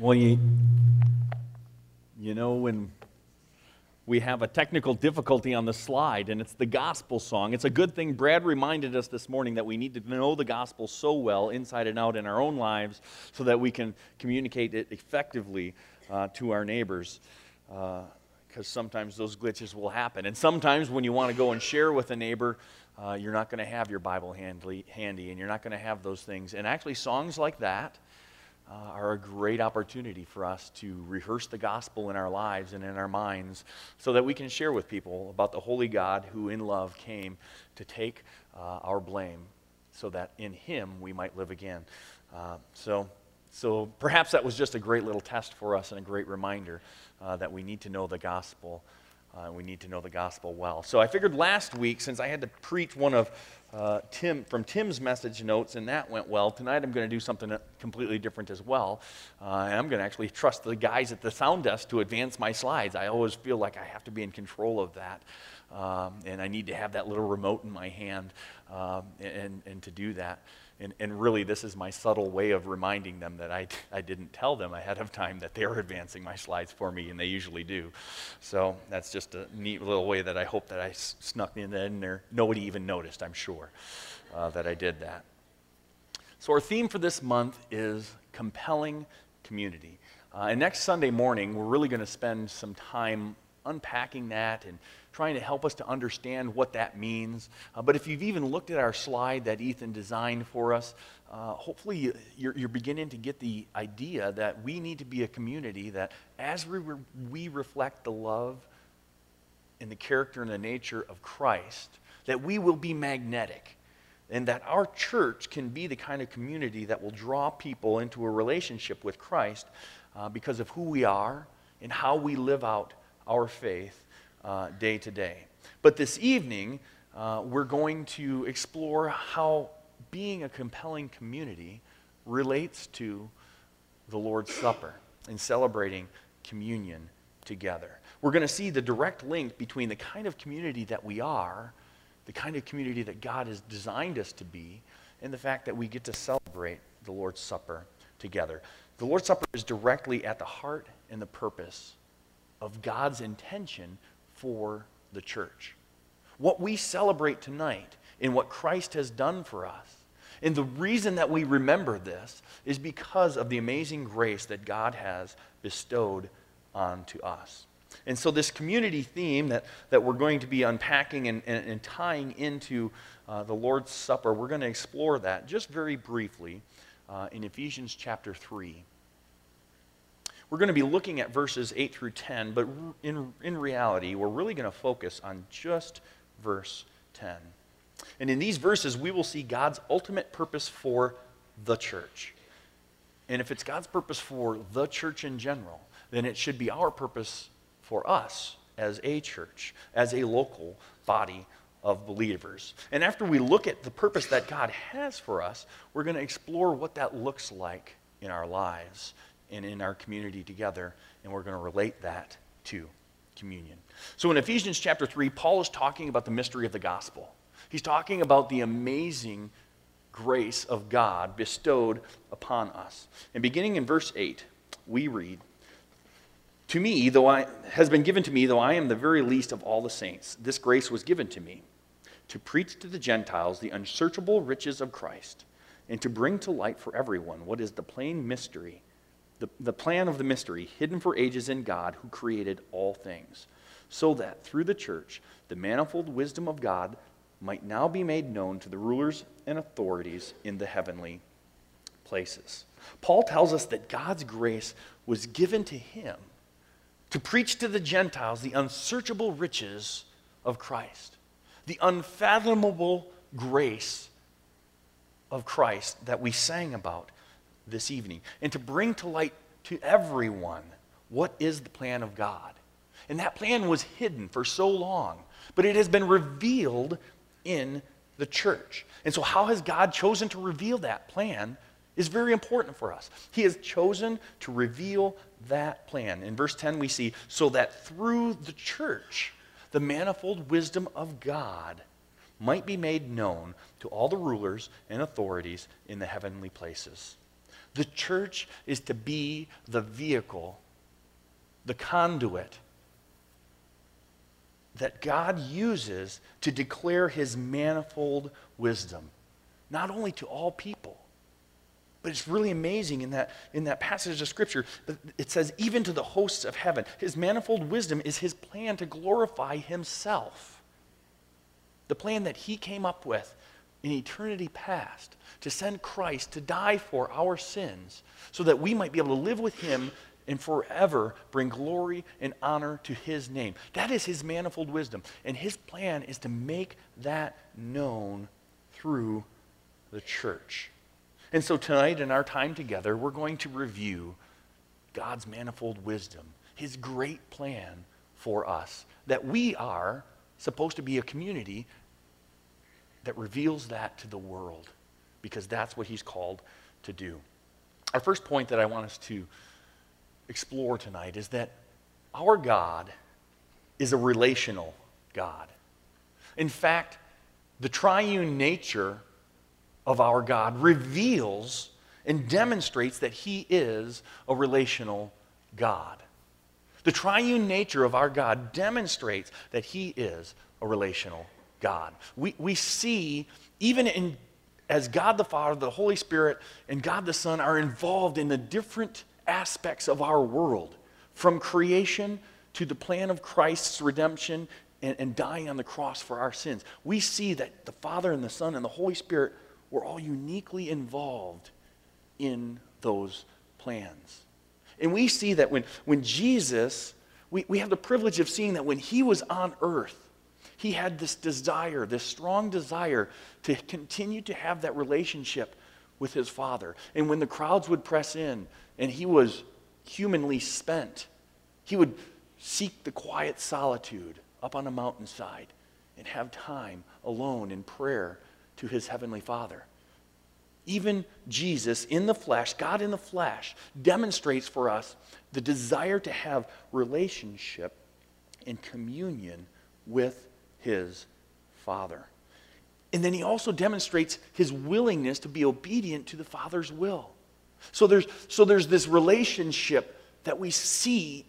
Well, you, you know, when we have a technical difficulty on the slide, and it's the gospel song. It's a good thing Brad reminded us this morning that we need to know the gospel so well, inside and out, in our own lives, so that we can communicate it effectively uh, to our neighbors. Because uh, sometimes those glitches will happen. And sometimes when you want to go and share with a neighbor, uh, you're not going to have your Bible handy, handy, and you're not going to have those things. And actually, songs like that uh, are a great opportunity for us to rehearse the gospel in our lives and in our minds so that we can share with people about the holy God who, in love, came to take uh, our blame so that in him we might live again. Uh, so, so perhaps that was just a great little test for us and a great reminder uh, that we need to know the gospel. Uh, we need to know the gospel well. So I figured last week, since I had to preach one of uh, Tim from Tim's message notes, and that went well. Tonight I'm going to do something completely different as well. Uh, and I'm going to actually trust the guys at the sound desk to advance my slides. I always feel like I have to be in control of that. Um, and I need to have that little remote in my hand um, and, and to do that. And, and really, this is my subtle way of reminding them that I, I didn't tell them ahead of time that they're advancing my slides for me, and they usually do. So that's just a neat little way that I hope that I snuck in there. Nobody even noticed, I'm sure, uh, that I did that. So our theme for this month is compelling community. Uh, and next Sunday morning, we're really going to spend some time unpacking that and trying to help us to understand what that means. Uh, but if you've even looked at our slide that Ethan designed for us, uh, hopefully you're, you're, beginning to get the idea that we need to be a community that as we, re- we reflect the love and the character and the nature of Christ, that we will be magnetic. And that our church can be the kind of community that will draw people into a relationship with Christ uh, because of who we are and how we live out our faith uh, day to day. But this evening, uh, we're going to explore how being a compelling community relates to the Lord's Supper and celebrating communion together. We're going to see the direct link between the kind of community that we are, the kind of community that God has designed us to be, and the fact that we get to celebrate the Lord's Supper together. The Lord's Supper is directly at the heart and the purpose of God's intention for the church. What we celebrate tonight in what Christ has done for us. And the reason that we remember this is because of the amazing grace that God has bestowed onto us. And so, this community theme that, that we're going to be unpacking and, and, and tying into uh, the Lord's Supper, we're going to explore that just very briefly uh, in Ephesians chapter 3. We're going to be looking at verses 8 through 10, but in, in reality, we're really going to focus on just verse 10. And in these verses, we will see God's ultimate purpose for the church. And if it's God's purpose for the church in general, then it should be our purpose for us as a church, as a local body of believers. And after we look at the purpose that God has for us, we're going to explore what that looks like in our lives and in our community together, and we're going to relate that to communion. So in Ephesians chapter 3, Paul is talking about the mystery of the gospel. He's talking about the amazing grace of God bestowed upon us. And beginning in verse 8, we read, To me, though I has been given to me, though I am the very least of all the saints, this grace was given to me to preach to the Gentiles the unsearchable riches of Christ, and to bring to light for everyone what is the plain mystery the, the plan of the mystery hidden for ages in God who created all things, so that through the church the manifold wisdom of God might now be made known to the rulers and authorities in the heavenly places. Paul tells us that God's grace was given to him to preach to the Gentiles the unsearchable riches of Christ, the unfathomable grace of Christ that we sang about this evening and to bring to light to everyone what is the plan of God. And that plan was hidden for so long, but it has been revealed in the church. And so, how has God chosen to reveal that plan is very important for us. He has chosen to reveal that plan. In verse 10, we see, so that through the church, the manifold wisdom of God might be made known to all the rulers and authorities in the heavenly places. The church is to be the vehicle, the conduit that God uses to declare his manifold wisdom, not only to all people, but it's really amazing in that, in that passage of Scripture. It says, even to the hosts of heaven. His manifold wisdom is his plan to glorify himself. The plan that he came up with in eternity past to send Christ to die for our sins so that we might be able to live with him and forever bring glory and honor to his name. That is his manifold wisdom. And his plan is to make that known through the church. And so tonight, in our time together, we're going to review God's manifold wisdom, his great plan for us, that we are supposed to be a community that reveals that to the world, because that's what he's called to do. Our first point that I want us to explore tonight is that our God is a relational God. In fact, the triune nature of our God reveals and demonstrates that He is a relational God. The triune nature of our God demonstrates that He is a relational God. We, we see, even in, as God the Father, the Holy Spirit, and God the Son are involved in the different aspects of our world, from creation to the plan of Christ's redemption and, and dying on the cross for our sins. We see that the Father and the Son and the Holy Spirit were all uniquely involved in those plans. And we see that when, when Jesus, we, we have the privilege of seeing that when he was on earth, he had this desire, this strong desire to continue to have that relationship with his Father. And when the crowds would press in and he was humanly spent, he would seek the quiet solitude up on a mountainside and have time alone in prayer to his heavenly Father. Even Jesus in the flesh, God in the flesh, demonstrates for us the desire to have relationship and communion with his Father. And then he also demonstrates his willingness to be obedient to the Father's will. So there's, so there's this relationship that we see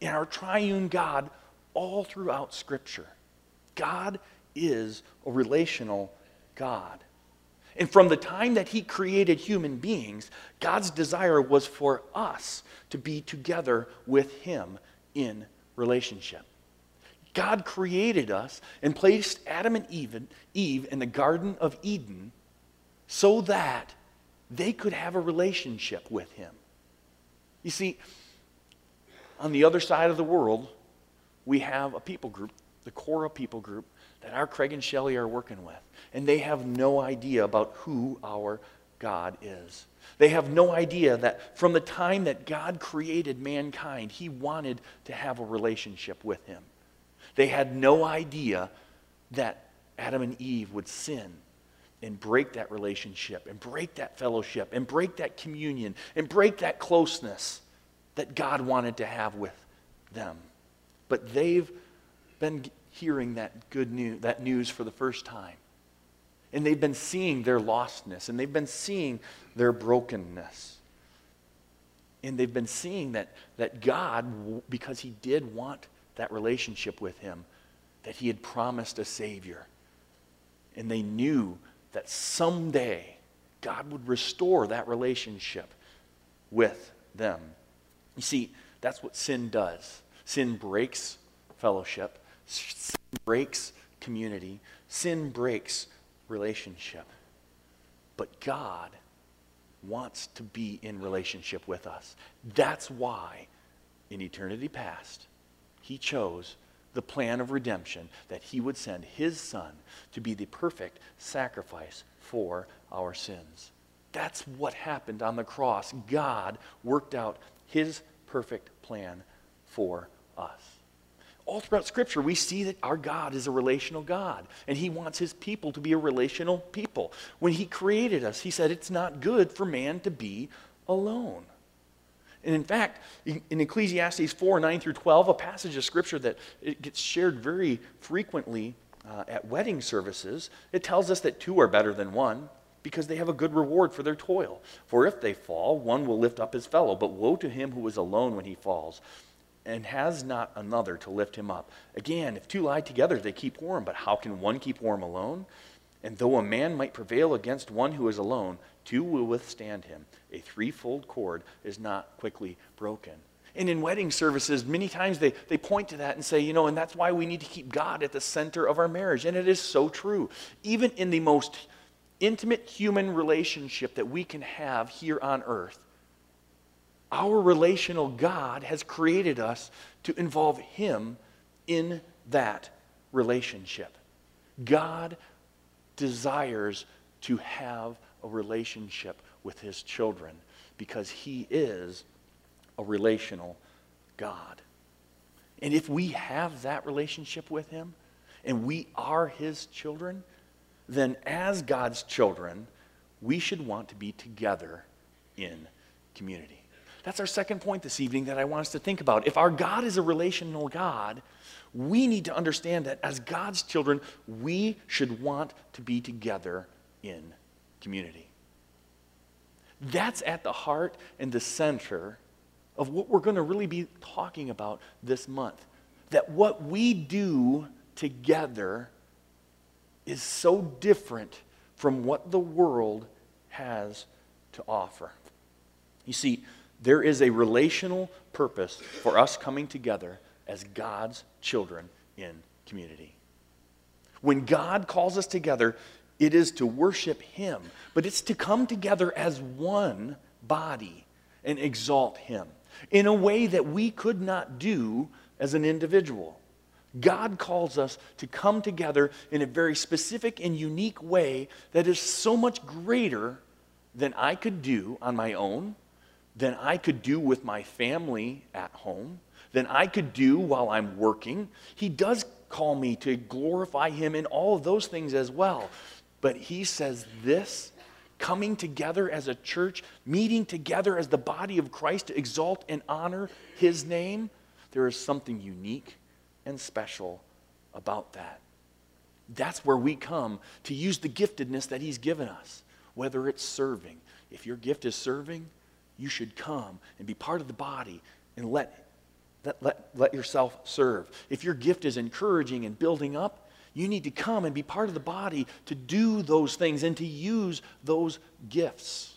in our triune God all throughout Scripture. God is a relational God. And from the time that He created human beings, God's desire was for us to be together with Him in relationship. God created us and placed Adam and Eve, in the Garden of Eden so that they could have a relationship with Him. You see, on the other side of the world, we have a people group, the Cora people group, that our Craig and Shelley are working with. And they have no idea about who our God is. They have no idea that from the time that God created mankind, He wanted to have a relationship with Him. They had no idea that Adam and Eve would sin and break that relationship and break that fellowship and break that communion and break that closeness that God wanted to have with them. But they've been hearing that good news, that news for the first time. And they've been seeing their lostness and they've been seeing their brokenness. And they've been seeing that, that God, because He did want that relationship with Him, that He had promised a Savior. And they knew that someday God would restore that relationship with them. You see, that's what sin does. Sin breaks fellowship, sin breaks community, sin breaks relationship. But God wants to be in relationship with us. That's why, in eternity past, He chose the plan of redemption that He would send His Son to be the perfect sacrifice for our sins. That's what happened on the cross. God worked out His perfect plan for us all throughout Scripture, we see that our God is a relational God, and He wants His people to be a relational people. When He created us, He said it's not good for man to be alone. And in fact, in Ecclesiastes 4 9 through 12, a passage of Scripture that it gets shared very frequently uh, at wedding services, it tells us that two are better than one. because they have a good reward for their toil. For if they fall, one will lift up his fellow, but woe to him who is alone when he falls and has not another to lift him up. Again, if two lie together, they keep warm, but how can one keep warm alone? And though a man might prevail against one who is alone, two will withstand him. A threefold cord is not quickly broken. And in wedding services, many times they, they point to that and say, you know, and that's why we need to keep God at the center of our marriage. And it is so true. Even in the most intimate human relationship that we can have here on earth, our relational God has created us to involve Him in that relationship. God desires to have a relationship with His children because He is a relational God. And if we have that relationship with Him and we are His children, then as God's children, we should want to be together in community. That's our second point this evening that I want us to think about. If our God is a relational God, we need to understand that as God's children, we should want to be together in community. That's at the heart and the center of what we're going to really be talking about this month. That what we do together is so different from what the world has to offer. You see, there is a relational purpose for us coming together as God's children in community. When God calls us together, it is to worship Him, but it's to come together as one body and exalt Him in a way that we could not do as an individual. God calls us to come together in a very specific and unique way that is so much greater than I could do on my own, than I could do with my family at home, than I could do while I'm working. He does call me to glorify Him in all of those things as well. But He says this coming together as a church, meeting together as the body of Christ to exalt and honor His name, there is something unique and special about that. That's where we come to use the giftedness that He's given us, whether it's serving. If your gift is serving, you should come and be part of the body and let, let, let, let yourself serve. If your gift is encouraging and building up, you need to come and be part of the body to do those things and to use those gifts.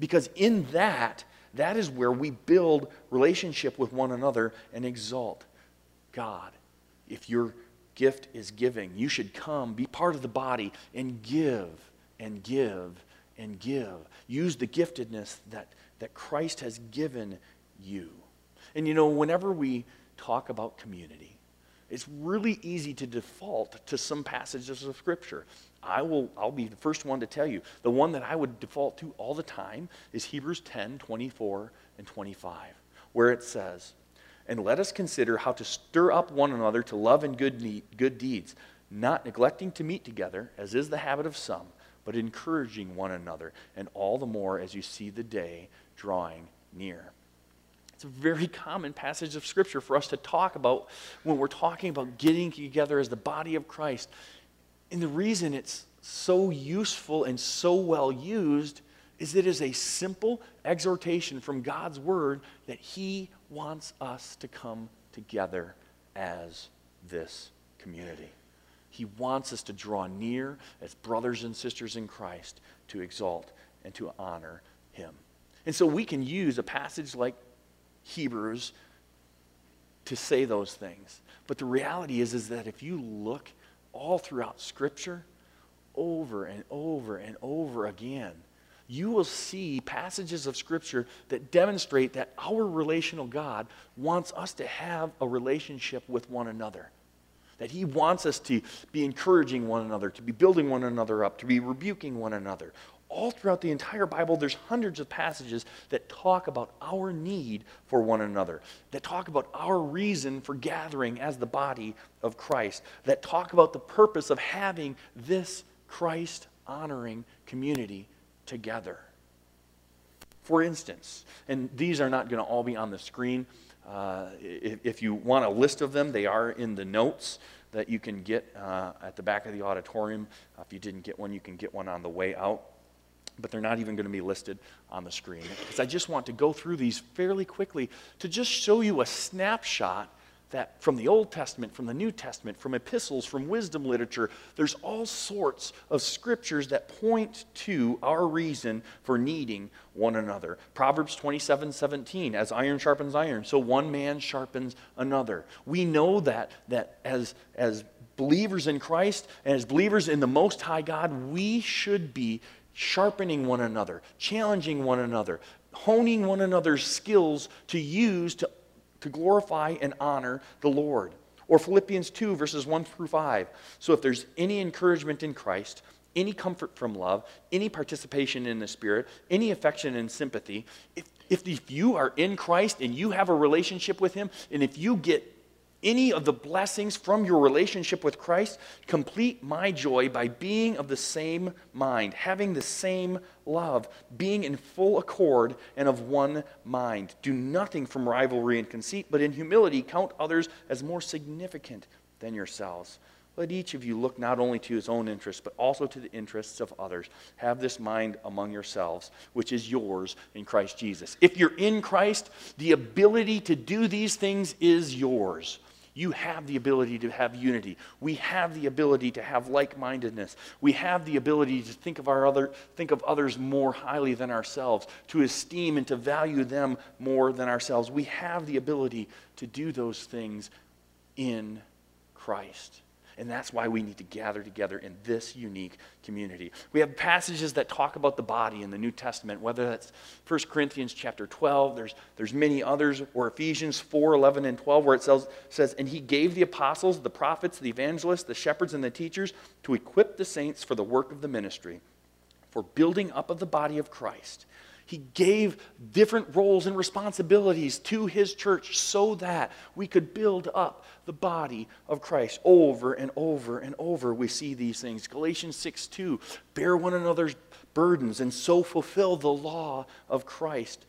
Because in that, that is where we build relationship with one another and exalt God. If your gift is giving, you should come, be part of the body, and give and give and give. Use the giftedness that, that Christ has given you. And you know, whenever we talk about community, it's really easy to default to some passages of Scripture. I will, I'll be the first one to tell you. The one that I would default to all the time is Hebrews 10 24 and 25, where it says, And let us consider how to stir up one another to love and good, good deeds, not neglecting to meet together, as is the habit of some, but encouraging one another, and all the more as you see the day drawing near. It's a very common passage of Scripture for us to talk about when we're talking about getting together as the body of Christ. And the reason it's so useful and so well used is it is a simple exhortation from God's Word that He wants us to come together as this community. He wants us to draw near as brothers and sisters in Christ to exalt and to honor Him. And so we can use a passage like Hebrews to say those things. But the reality is, is that if you look all throughout Scripture, over and over and over again, you will see passages of Scripture that demonstrate that our relational God wants us to have a relationship with one another. That He wants us to be encouraging one another, to be building one another up, to be rebuking one another all throughout the entire Bible, there's hundreds of passages that talk about our need for one another, that talk about our reason for gathering as the body of Christ, that talk about the purpose of having this Christ honoring community together. For instance, and these are not going to all be on the screen. Uh, if, if, you want a list of them, they are in the notes that you can get uh, at the back of the auditorium. If you didn't get one, you can get one on the way out. But they're not even going to be listed on the screen. Because I just want to go through these fairly quickly to just show you a snapshot that from the Old Testament, from the New Testament, from epistles, from wisdom literature, there's all sorts of scriptures that point to our reason for needing one another. Proverbs 27 17, as iron sharpens iron, so one man sharpens another. We know that, that as, as believers in Christ and as believers in the Most High God, we should be sharpening one another, challenging one another, honing one another's skills to use to, to glorify and honor the Lord. Or Philippians 2, verses 1 through 5. So if there's any encouragement in Christ, any comfort from love, any participation in the Spirit, any affection and sympathy, if, if, if you are in Christ and you have a relationship with Him, and if you get any of the blessings from your relationship with Christ, complete my joy by being of the same mind, having the same love, being in full accord and of one mind. Do nothing from rivalry and conceit, but in humility count others as more significant than yourselves. Let each of you look not only to his own interests, but also to the interests of others. Have this mind among yourselves, which is yours in Christ Jesus. If you're in Christ, the ability to do these things is yours. You have the ability to have unity. We have the ability to have like-mindedness. We have the ability to think of our other think of others more highly than ourselves, to esteem and to value them more than ourselves. We have the ability to do those things in Christ. And that's why we need to gather together in this unique community. We have passages that talk about the body in the New Testament, whether that's 1 Corinthians chapter 12, there's, there's many others, or Ephesians 4, 11, and 12, where it says, says, And he gave the apostles, the prophets, the evangelists, the shepherds, and the teachers to equip the saints for the work of the ministry, for building up of the body of Christ he gave different roles and responsibilities to his church so that we could build up the body of Christ. Over and over and over, we see these things. Galatians 6 2 bear one another's burdens and so fulfill the law of Christ.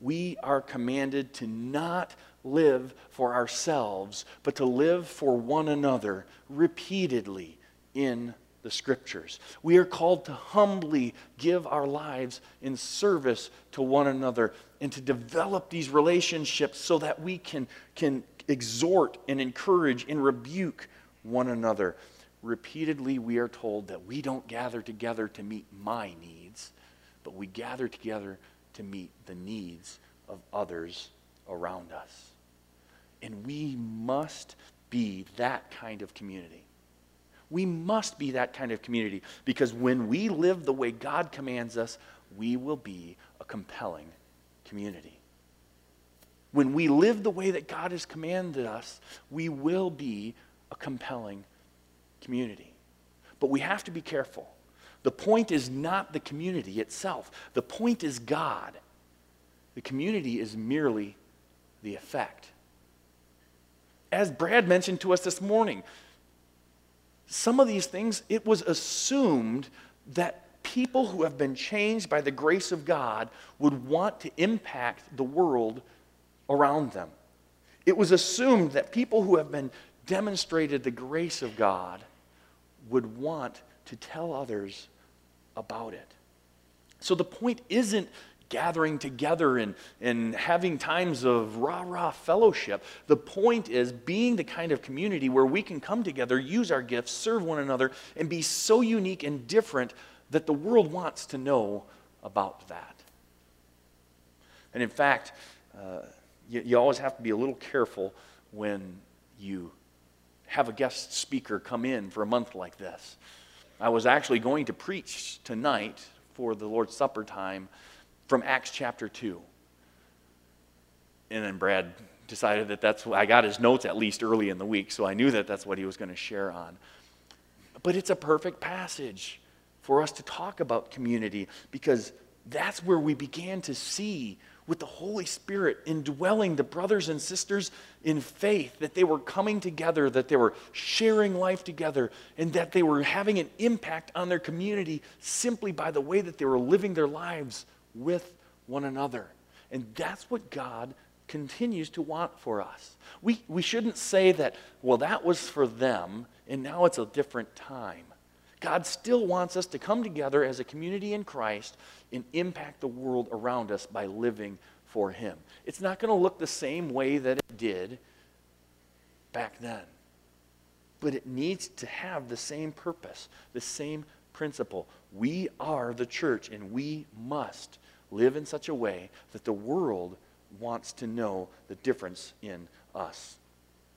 We are commanded to not live for ourselves, but to live for one another repeatedly in the scriptures. We are called to humbly give our lives in service to one another and to develop these relationships so that we can, can exhort and encourage and rebuke one another. Repeatedly, we are told that we don't gather together to meet my needs, but we gather together to meet the needs of others around us. And we must be that kind of community. We must be that kind of community because when we live the way God commands us, we will be a compelling community. When we live the way that God has commanded us, we will be a compelling community. But we have to be careful. The point is not the community itself, the point is God. The community is merely the effect. As Brad mentioned to us this morning, some of these things, it was assumed that people who have been changed by the grace of God would want to impact the world around them. It was assumed that people who have been demonstrated the grace of God would want to tell others about it. So the point isn't gathering together and, and having times of rah rah fellowship. The point is being the kind of community where we can come together, use our gifts, serve one another, and be so unique and different that the world wants to know about that. And in fact, uh, you, you always have to be a little careful when you have a guest speaker come in for a month like this. I was actually going to preach tonight for the Lord's Supper time from Acts chapter 2. And then Brad decided that that's what I got his notes at least early in the week, so I knew that that's what he was going to share on. But it's a perfect passage for us to talk about community because that's where we began to see with the Holy Spirit indwelling the brothers and sisters in faith, that they were coming together, that they were sharing life together, and that they were having an impact on their community simply by the way that they were living their lives with one another. And that's what God continues to want for us. We, we shouldn't say that, well, that was for them, and now it's a different time. God still wants us to come together as a community in Christ and impact the world around us by living for Him. It's not going to look the same way that it did back then, but it needs to have the same purpose, the same principle. We are the church, and we must live in such a way that the world wants to know the difference in us.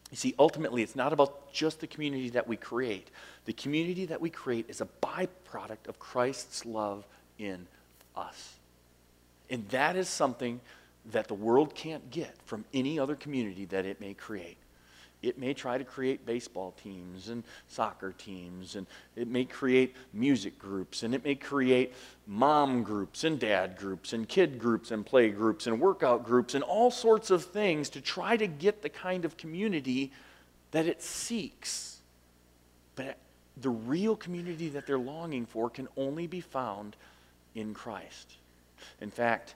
You see, ultimately, it's not about just the community that we create. The community that we create is a byproduct of Christ's love in us. And that is something that the world can't get from any other community that it may create. It may try to create baseball teams and soccer teams, and it may create music groups, and it may create mom groups and dad groups, and kid groups and play groups, and workout groups, and all sorts of things to try to get the kind of community that it seeks. But the real community that they're longing for can only be found in Christ. In fact,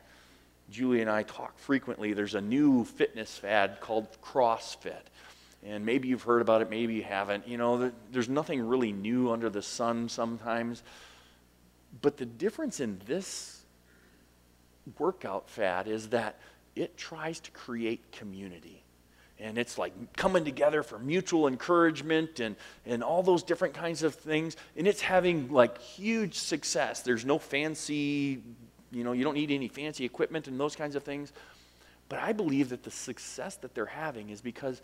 Julie and I talk frequently. There's a new fitness fad called CrossFit and maybe you've heard about it, maybe you haven't. You know, there's nothing really new under the sun sometimes. But the difference in this workout fad is that it tries to create community. And it's like coming together for mutual encouragement and, and all those different kinds of things. And it's having like huge success. There's no fancy, you know, you don't need any fancy equipment and those kinds of things. But I believe that the success that they're having is because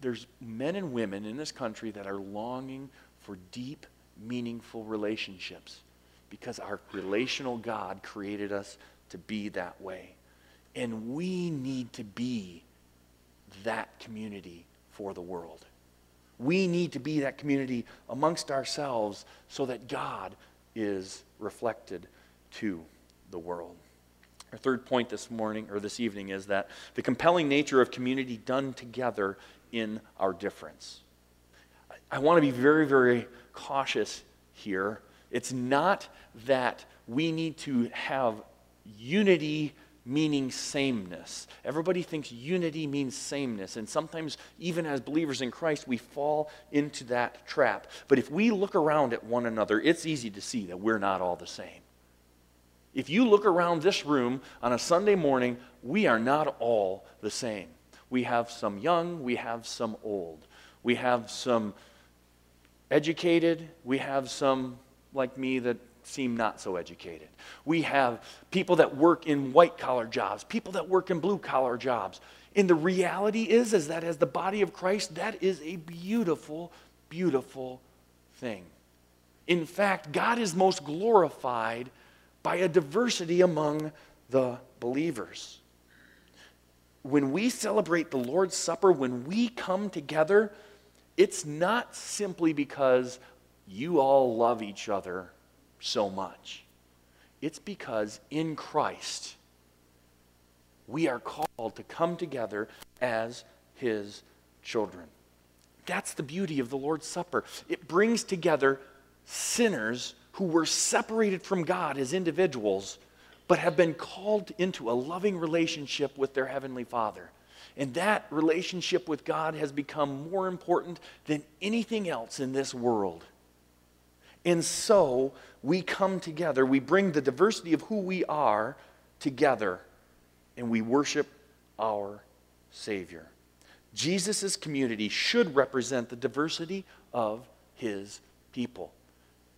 there's men and women in this country that are longing for deep, meaningful relationships because our relational God created us to be that way. And we need to be that community for the world. We need to be that community amongst ourselves so that God is reflected to the world. Our third point this morning or this evening is that the compelling nature of community done together in our difference. I want to be very, very cautious here. It's not that we need to have unity meaning sameness. Everybody thinks unity means sameness, and sometimes, even as believers in Christ, we fall into that trap. But if we look around at one another, it's easy to see that we're not all the same. If you look around this room on a Sunday morning, we are not all the same. We have some young, we have some old. We have some educated, we have some like me that seem not so educated. We have people that work in white collar jobs, people that work in blue collar jobs. And the reality is is that as the body of Christ, that is a beautiful, beautiful thing. In fact, God is most glorified by a diversity among the believers when we celebrate the Lord's Supper, when we come together, it's not simply because you all love each other so much. It's because in Christ, we are called to come together as His children. That's the beauty of the Lord's Supper. It brings together sinners who were separated from God as individuals but have been called into a loving relationship with their Heavenly Father. And that relationship with God has become more important than anything else in this world. And so we come together, we bring the diversity of who we are together, and we worship our Savior. Jesus' community should represent the diversity of his people.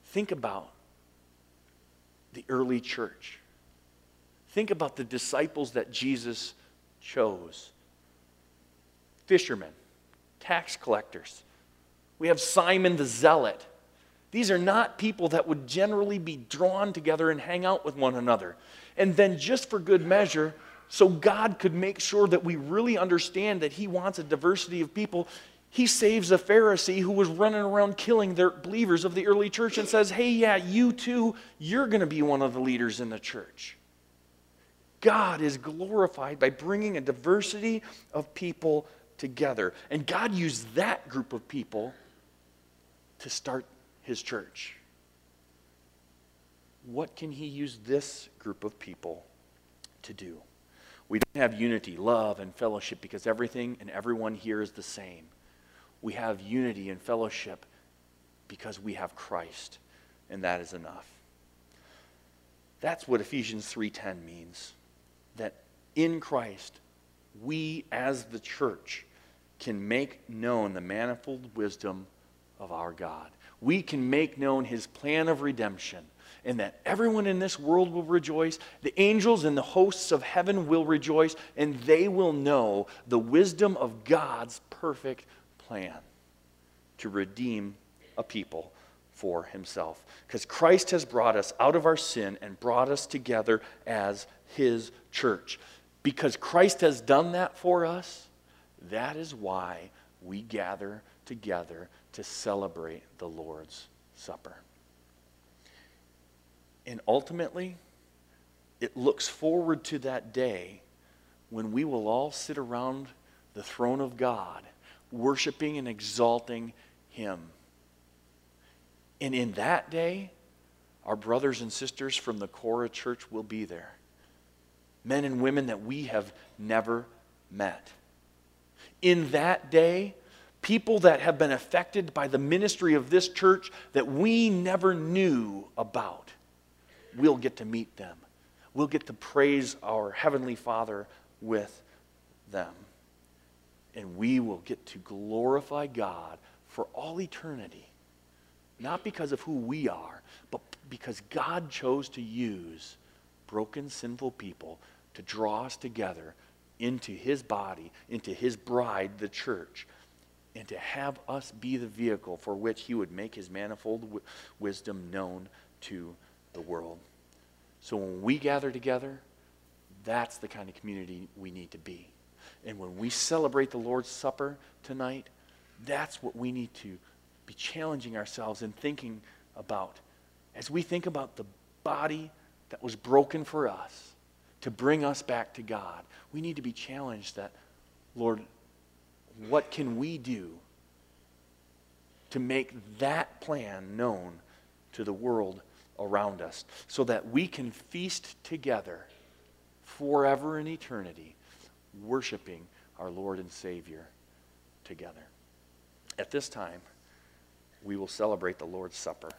Think about the early church. Think about the disciples that Jesus chose fishermen, tax collectors. We have Simon the Zealot. These are not people that would generally be drawn together and hang out with one another. And then, just for good measure, so God could make sure that we really understand that He wants a diversity of people, He saves a Pharisee who was running around killing their believers of the early church and says, Hey, yeah, you too, you're going to be one of the leaders in the church. God is glorified by bringing a diversity of people together. And God used that group of people to start his church. What can he use this group of people to do? We don't have unity, love, and fellowship because everything and everyone here is the same. We have unity and fellowship because we have Christ. and that is enough. That's what Ephesians 3:10 means. That in Christ we as the church can make known the manifold wisdom of our God. We can make known his plan of redemption and that everyone in this world will rejoice. The angels and the hosts of heaven will rejoice, and they will know the wisdom of God's perfect plan to redeem a people for himself. Because Christ has brought us out of our sin and brought us together as his church. Because Christ has done that for us, that is why we gather together to celebrate the Lord's Supper. And ultimately, it looks forward to that day when we will all sit around the throne of God, worshiping and exalting Him. And in that day, our brothers and sisters from the Cora Church will be there. Men and women that we have never met. In that day, people that have been affected by the ministry of this church that we never knew about, we'll get to meet them. We'll get to praise our Heavenly Father with them. And we will get to glorify God for all eternity not because of who we are, but because God chose to use broken, sinful people to draw us together into His body, into His bride, the church, and to have us be the vehicle for which He would make His manifold w- wisdom known to the world. So when we gather together, that's the kind of community we need to be. And when we celebrate the Lord's Supper tonight, that's what we need to be challenging ourselves and thinking about as we think about the body that was broken for us to bring us back to God. We need to be challenged that, Lord, what can we do to make that plan known to the world around us so that we can feast together forever in eternity, worshiping our Lord and Savior together? At this time, we will celebrate the Lord's Supper.